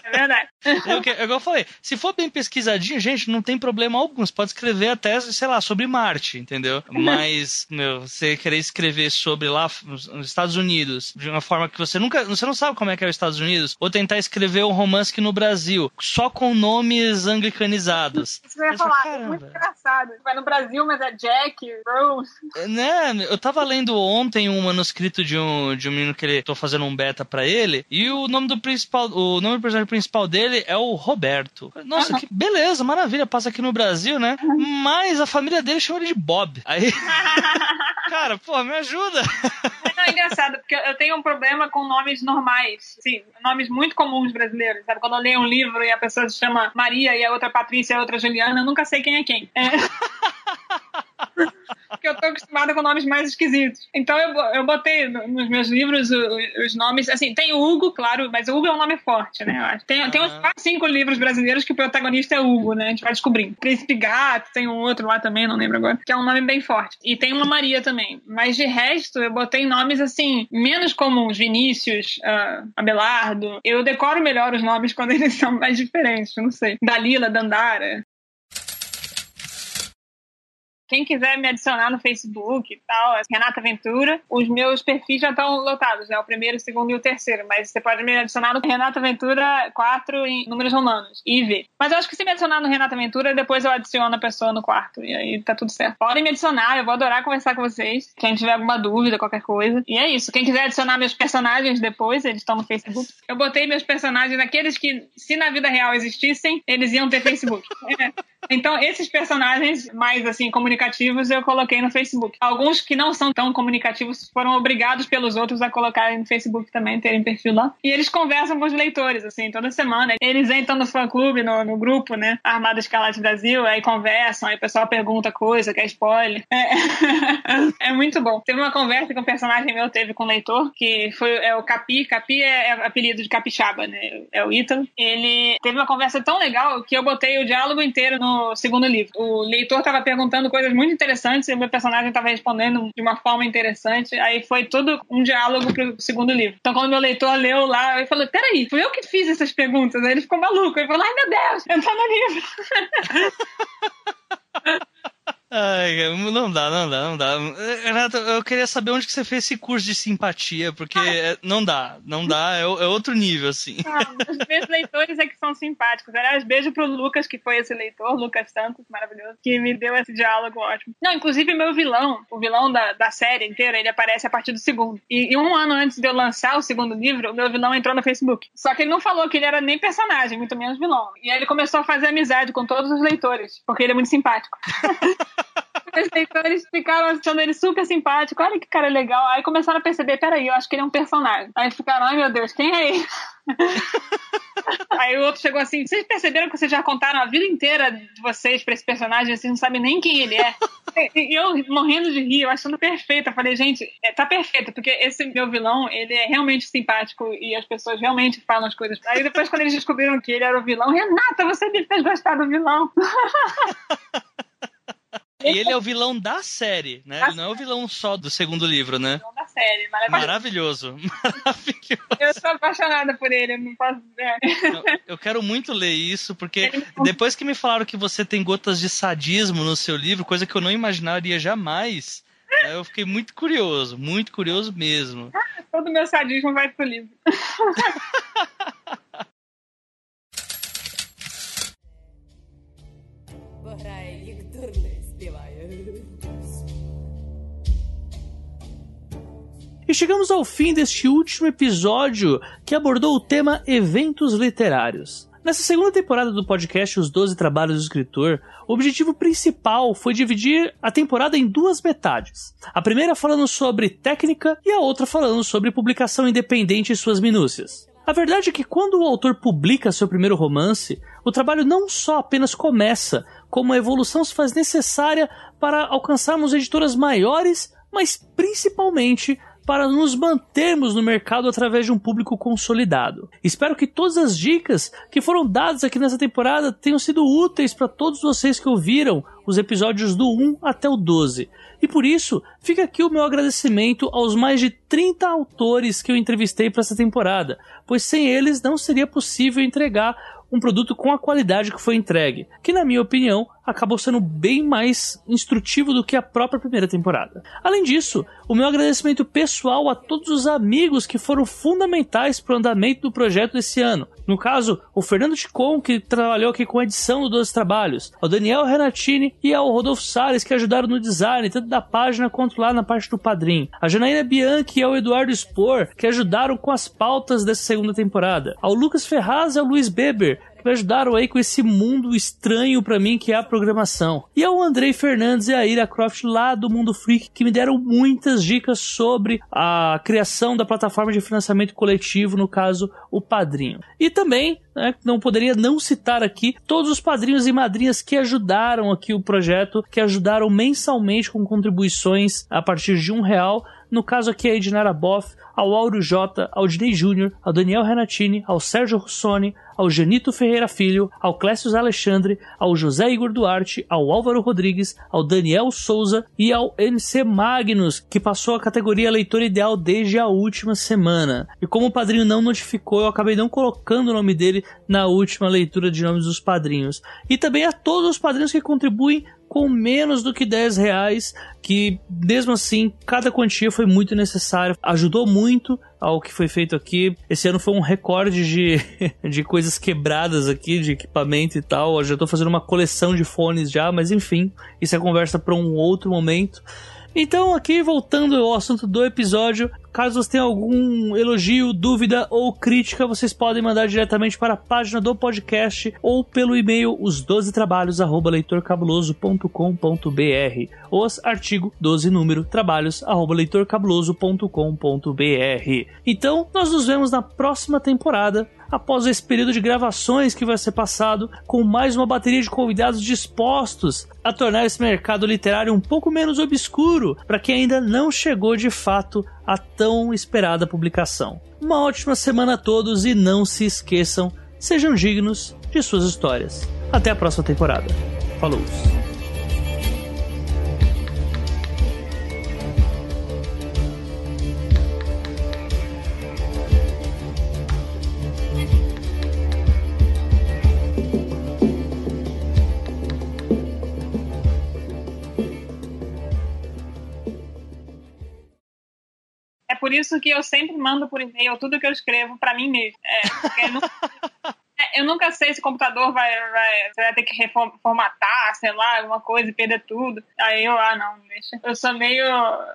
É verdade. É o que, é eu falei, se for for bem pesquisadinho, gente, não tem problema algum. Você pode escrever até, sei lá, sobre Marte, entendeu? [laughs] Mas, meu, você querer escrever sobre lá os Estados Unidos de uma forma que você nunca. Você não sabe como é que é os Estados Unidos, ou tentar escrever um romance que no Brasil, só com nomes anglicanizados. Isso que eu ia falar, é muito engraçado. Vai no Brasil, mas é Jack, Rose. É, né? Eu tava lendo ontem um manuscrito de um, de um menino que ele tô fazendo um beta para ele, e o nome do principal, o nome do personagem principal dele é o Roberto. Nossa, que beleza, maravilha, passa aqui no Brasil, né? Mas a família dele chama ele de Bob. Aí. [laughs] Cara, pô, me ajuda. Não, é engraçado, porque eu tenho um problema com nomes normais. Sim, nomes muito comuns brasileiros. Sabe? Quando eu leio um livro e a pessoa se chama Maria e a outra Patrícia e a outra Juliana, eu nunca sei quem é quem. É. [laughs] porque eu tô acostumada com nomes mais esquisitos. Então eu, eu botei nos meus livros os, os nomes, assim, tem o Hugo, claro, mas o Hugo é um nome forte, né? Tem, uhum. tem uns quatro, cinco livros brasileiros que o protagonista é Hugo, né? A gente vai descobrindo. Príncipe Gato, tem um outro lá também, não lembro agora, que é um nome bem forte. E tem uma Maria também. Mas de resto, eu botei nomes, assim, menos comuns. Vinícius, uh, Abelardo. Eu decoro melhor os nomes quando eles [laughs] são mais diferentes, não sei. Dalila, Dandara. Quem quiser me adicionar no Facebook e tal, Renata Ventura, os meus perfis já estão lotados, né? O primeiro, o segundo e o terceiro. Mas você pode me adicionar no Renata Ventura 4 em números romanos. IV. Mas eu acho que se me adicionar no Renata Ventura, depois eu adiciono a pessoa no quarto. E aí tá tudo certo. Podem me adicionar, eu vou adorar conversar com vocês. Quem tiver alguma dúvida, qualquer coisa. E é isso. Quem quiser adicionar meus personagens depois, eles estão no Facebook. Eu botei meus personagens, aqueles que, se na vida real existissem, eles iam ter Facebook. [laughs] É. Então, esses personagens mais, assim, comunicativos eu coloquei no Facebook. Alguns que não são tão comunicativos foram obrigados pelos outros a colocarem no Facebook também, terem perfil lá. E eles conversam com os leitores, assim, toda semana. Eles entram no fã-clube, no, no, grupo, né? Armada Escalate Brasil, aí conversam, aí o pessoal pergunta coisa, quer spoiler. É, [laughs] é muito bom. Teve uma conversa que um personagem meu teve com o leitor, que foi é o Capi. Capi é, é apelido de Capixaba, né? É o Ítalo. Ele teve uma conversa tão legal que eu botei o diálogo inteiro no segundo livro. O leitor estava perguntando coisas muito interessantes e o meu personagem estava respondendo de uma forma interessante. Aí foi tudo um diálogo pro segundo livro. Então, quando meu leitor leu lá, eu falei: peraí, fui eu que fiz essas perguntas. Aí ele ficou maluco. Ele falou: ai meu Deus, eu tô no livro. [laughs] Ai, não dá, não dá, não dá. Renato, eu queria saber onde que você fez esse curso de simpatia, porque ah. não dá, não dá, é, é, outro nível, assim. Ah, os meus leitores é que são simpáticos. Aliás, beijo pro Lucas, que foi esse leitor, Lucas Santos, maravilhoso, que me deu esse diálogo ótimo. Não, inclusive meu vilão, o vilão da, da série inteira, ele aparece a partir do segundo. E, e um ano antes de eu lançar o segundo livro, o meu vilão entrou no Facebook. Só que ele não falou que ele era nem personagem, muito menos vilão. E aí ele começou a fazer amizade com todos os leitores, porque ele é muito simpático. [laughs] Os leitores ficaram achando ele super simpático. Olha que cara legal. Aí começaram a perceber: peraí, eu acho que ele é um personagem. Aí ficaram: ai meu Deus, quem é ele? [laughs] Aí o outro chegou assim: vocês perceberam que vocês já contaram a vida inteira de vocês pra esse personagem, vocês não sabem nem quem ele é. [laughs] E eu morrendo de rir, eu achando perfeito. Eu falei, gente, é, tá perfeito, porque esse meu vilão, ele é realmente simpático e as pessoas realmente falam as coisas. Aí depois, quando eles descobriram que ele era o vilão, Renata, você me fez gostar do vilão. [laughs] E ele é o vilão da série, né? Ele não é o vilão só do segundo livro, né? Vilão da série, maravilhoso. Maravilhoso. [laughs] Maravilhoso. Eu sou apaixonada por ele, eu não posso dizer. Eu quero muito ler isso, porque depois que me falaram que você tem gotas de sadismo no seu livro, coisa que eu não imaginaria jamais, né, eu fiquei muito curioso, muito curioso mesmo. Todo meu sadismo vai pro livro. [laughs] E chegamos ao fim deste último episódio que abordou o tema eventos literários. Nessa segunda temporada do podcast Os Doze Trabalhos do Escritor, o objetivo principal foi dividir a temporada em duas metades. A primeira falando sobre técnica e a outra falando sobre publicação independente e suas minúcias. A verdade é que quando o autor publica seu primeiro romance, o trabalho não só apenas começa, como a evolução se faz necessária para alcançarmos editoras maiores, mas principalmente para nos mantermos no mercado através de um público consolidado. Espero que todas as dicas que foram dadas aqui nessa temporada tenham sido úteis para todos vocês que ouviram os episódios do 1 até o 12. E por isso, fica aqui o meu agradecimento aos mais de 30 autores que eu entrevistei para essa temporada, pois sem eles não seria possível entregar um produto com a qualidade que foi entregue, que na minha opinião acabou sendo bem mais instrutivo do que a própria primeira temporada. Além disso, o meu agradecimento pessoal a todos os amigos que foram fundamentais para o andamento do projeto desse ano. No caso, o Fernando Ticon, que trabalhou aqui com a edição do 12 Trabalhos, ao Daniel Renatini e ao Rodolfo Salles, que ajudaram no design, tanto da página quanto lá na parte do padrinho. A Janaína Bianchi e ao Eduardo Spor, que ajudaram com as pautas dessa segunda temporada. Ao Lucas Ferraz e ao Luiz Beber, me ajudaram aí com esse mundo estranho para mim que é a programação. E ao Andrei Fernandes e a Ira Croft lá do Mundo Freak que me deram muitas dicas sobre a criação da plataforma de financiamento coletivo, no caso, o Padrinho. E também, né, não poderia não citar aqui todos os padrinhos e madrinhas que ajudaram aqui o projeto, que ajudaram mensalmente com contribuições a partir de um real no caso aqui é a Edinara Boff, ao Auro J, ao Dinei Júnior, ao Daniel Renatini, ao Sérgio Russoni, ao Janito Ferreira Filho, ao Clécio Alexandre, ao José Igor Duarte, ao Álvaro Rodrigues, ao Daniel Souza e ao MC Magnus, que passou a categoria leitor ideal desde a última semana. E como o padrinho não notificou, eu acabei não colocando o nome dele na última leitura de nomes dos padrinhos. E também a todos os padrinhos que contribuem com menos do que 10 reais, que mesmo assim cada quantia foi muito necessária, ajudou muito ao que foi feito aqui. Esse ano foi um recorde de, [laughs] de coisas quebradas aqui, de equipamento e tal. Eu já estou fazendo uma coleção de fones já, mas enfim, isso é conversa para um outro momento. Então, aqui voltando ao assunto do episódio, caso você tenha algum elogio, dúvida ou crítica, vocês podem mandar diretamente para a página do podcast ou pelo e-mail os 12 trabalhos leitorcabuloso.com.br os artigo 12 número trabalhos leitorcabuloso.com.br. Então, nós nos vemos na próxima temporada após esse período de gravações que vai ser passado, com mais uma bateria de convidados dispostos a tornar esse mercado literário um pouco menos obscuro para quem ainda não chegou de fato à tão esperada publicação. Uma ótima semana a todos e não se esqueçam, sejam dignos de suas histórias. Até a próxima temporada. Falou! Por isso que eu sempre mando por e-mail tudo que eu escrevo para mim mesmo. É, porque é, [laughs] eu nunca sei se o computador vai, vai, vai ter que reformatar, sei lá, alguma coisa e perder tudo. Aí eu, ah, não, deixa. Eu sou meio,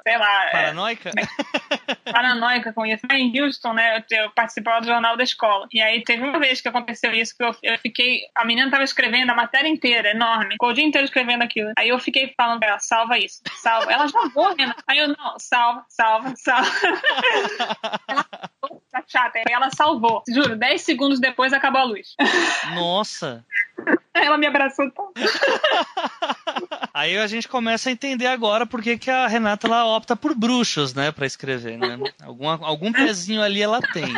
sei lá. É, Paranoica? É, paranoica com isso. Em Houston, né, eu, eu participava do jornal da escola. E aí teve uma vez que aconteceu isso, que eu, eu fiquei. A menina tava escrevendo a matéria inteira, enorme. Ficou o dia inteiro escrevendo aquilo. Aí eu fiquei falando pra ela, salva isso, salva. Ela já vou, Renan. Aí eu, não, salva, salva, salva. [laughs] ela tá chata. Aí ela salvou. Juro, 10 segundos depois acabou a luz. Nossa! [laughs] Ela me abraçou tanto. [laughs] Aí a gente começa a entender agora por que, que a Renata ela opta por bruxos, né, para escrever, né? Algum, algum pezinho ali ela tem.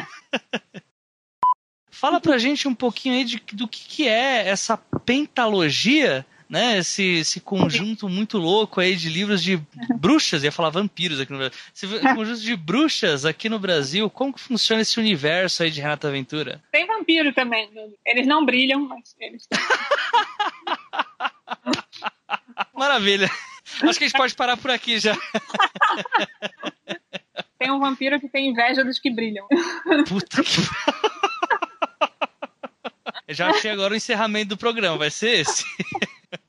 Fala pra gente um pouquinho aí de, do que, que é essa pentalogia né, esse, esse conjunto muito louco aí de livros de bruxas, ia falar vampiros aqui no Brasil, esse [laughs] conjunto de bruxas aqui no Brasil, como que funciona esse universo aí de Renata Aventura? Tem vampiro também, eles não brilham, mas eles [laughs] Maravilha. Acho que a gente pode parar por aqui já. [laughs] Tem um vampiro que tem inveja dos que brilham. Puta que. Eu já achei agora o encerramento do programa, vai ser esse?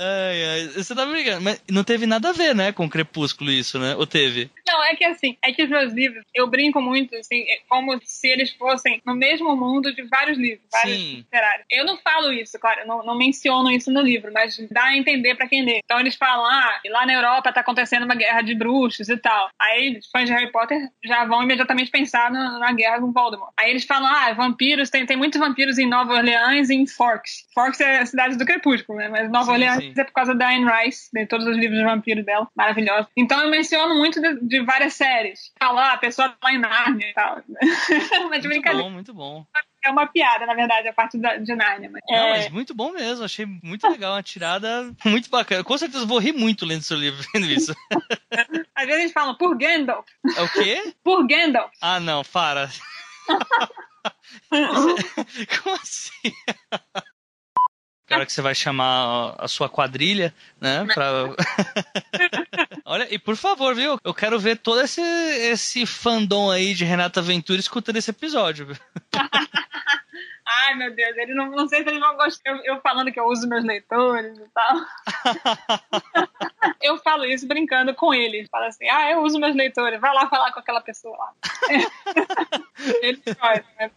Ai, ai. Você tá brincando, mas não teve nada a ver, né, com Crepúsculo isso, né? Ou teve? Não, é que assim, é que os meus livros, eu brinco muito, assim, é como se eles fossem no mesmo mundo de vários livros, vários Sim. literários. Eu não falo isso, claro, não, não menciono isso no livro, mas dá a entender pra quem lê. Então eles falam, ah, lá na Europa tá acontecendo uma guerra de bruxos e tal. Aí os fãs de Harry Potter já vão imediatamente pensar na, na guerra com Voldemort. Aí eles falam, ah, vampiros, tem, tem muitos vampiros em Nova Orleans e em Forks. Forks é a cidade do Crepúsculo, né? Mas Nova sim, Orleans sim. É por causa da Anne Rice, de todos os livros de vampiro dela, maravilhosa. Então eu menciono muito de, de várias séries. Fala, ah, a pessoa tá lá em Narnia e tal. [laughs] mas muito bom, muito bom. É uma piada, na verdade, a parte da, de Narnia. Mas, Não, é... mas muito bom mesmo. Achei muito legal, uma tirada muito bacana. Com certeza vou rir muito lendo seu livro, [laughs] vendo isso. [laughs] Às vezes eles falam por Gandalf. É o quê? Por Gandalf. Ah, não, para. Como assim? Cara que você vai chamar a sua quadrilha, né? Pra... [laughs] Olha, e por favor, viu? Eu quero ver todo esse, esse fandom aí de Renata Ventura escutando esse episódio. Viu? [laughs] Ai, meu Deus, ele não, não sei se eles vão gostar. Eu, eu falando que eu uso meus leitores e tal. [laughs] eu falo isso brincando com eles. Falo assim, ah, eu uso meus leitores, vai lá falar com aquela pessoa lá. eles gostam, né,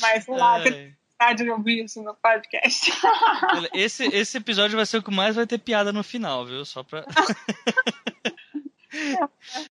Mas sei lá, de ouvir isso no podcast. Esse, esse episódio vai ser o que mais vai ter piada no final, viu? Só pra. [laughs]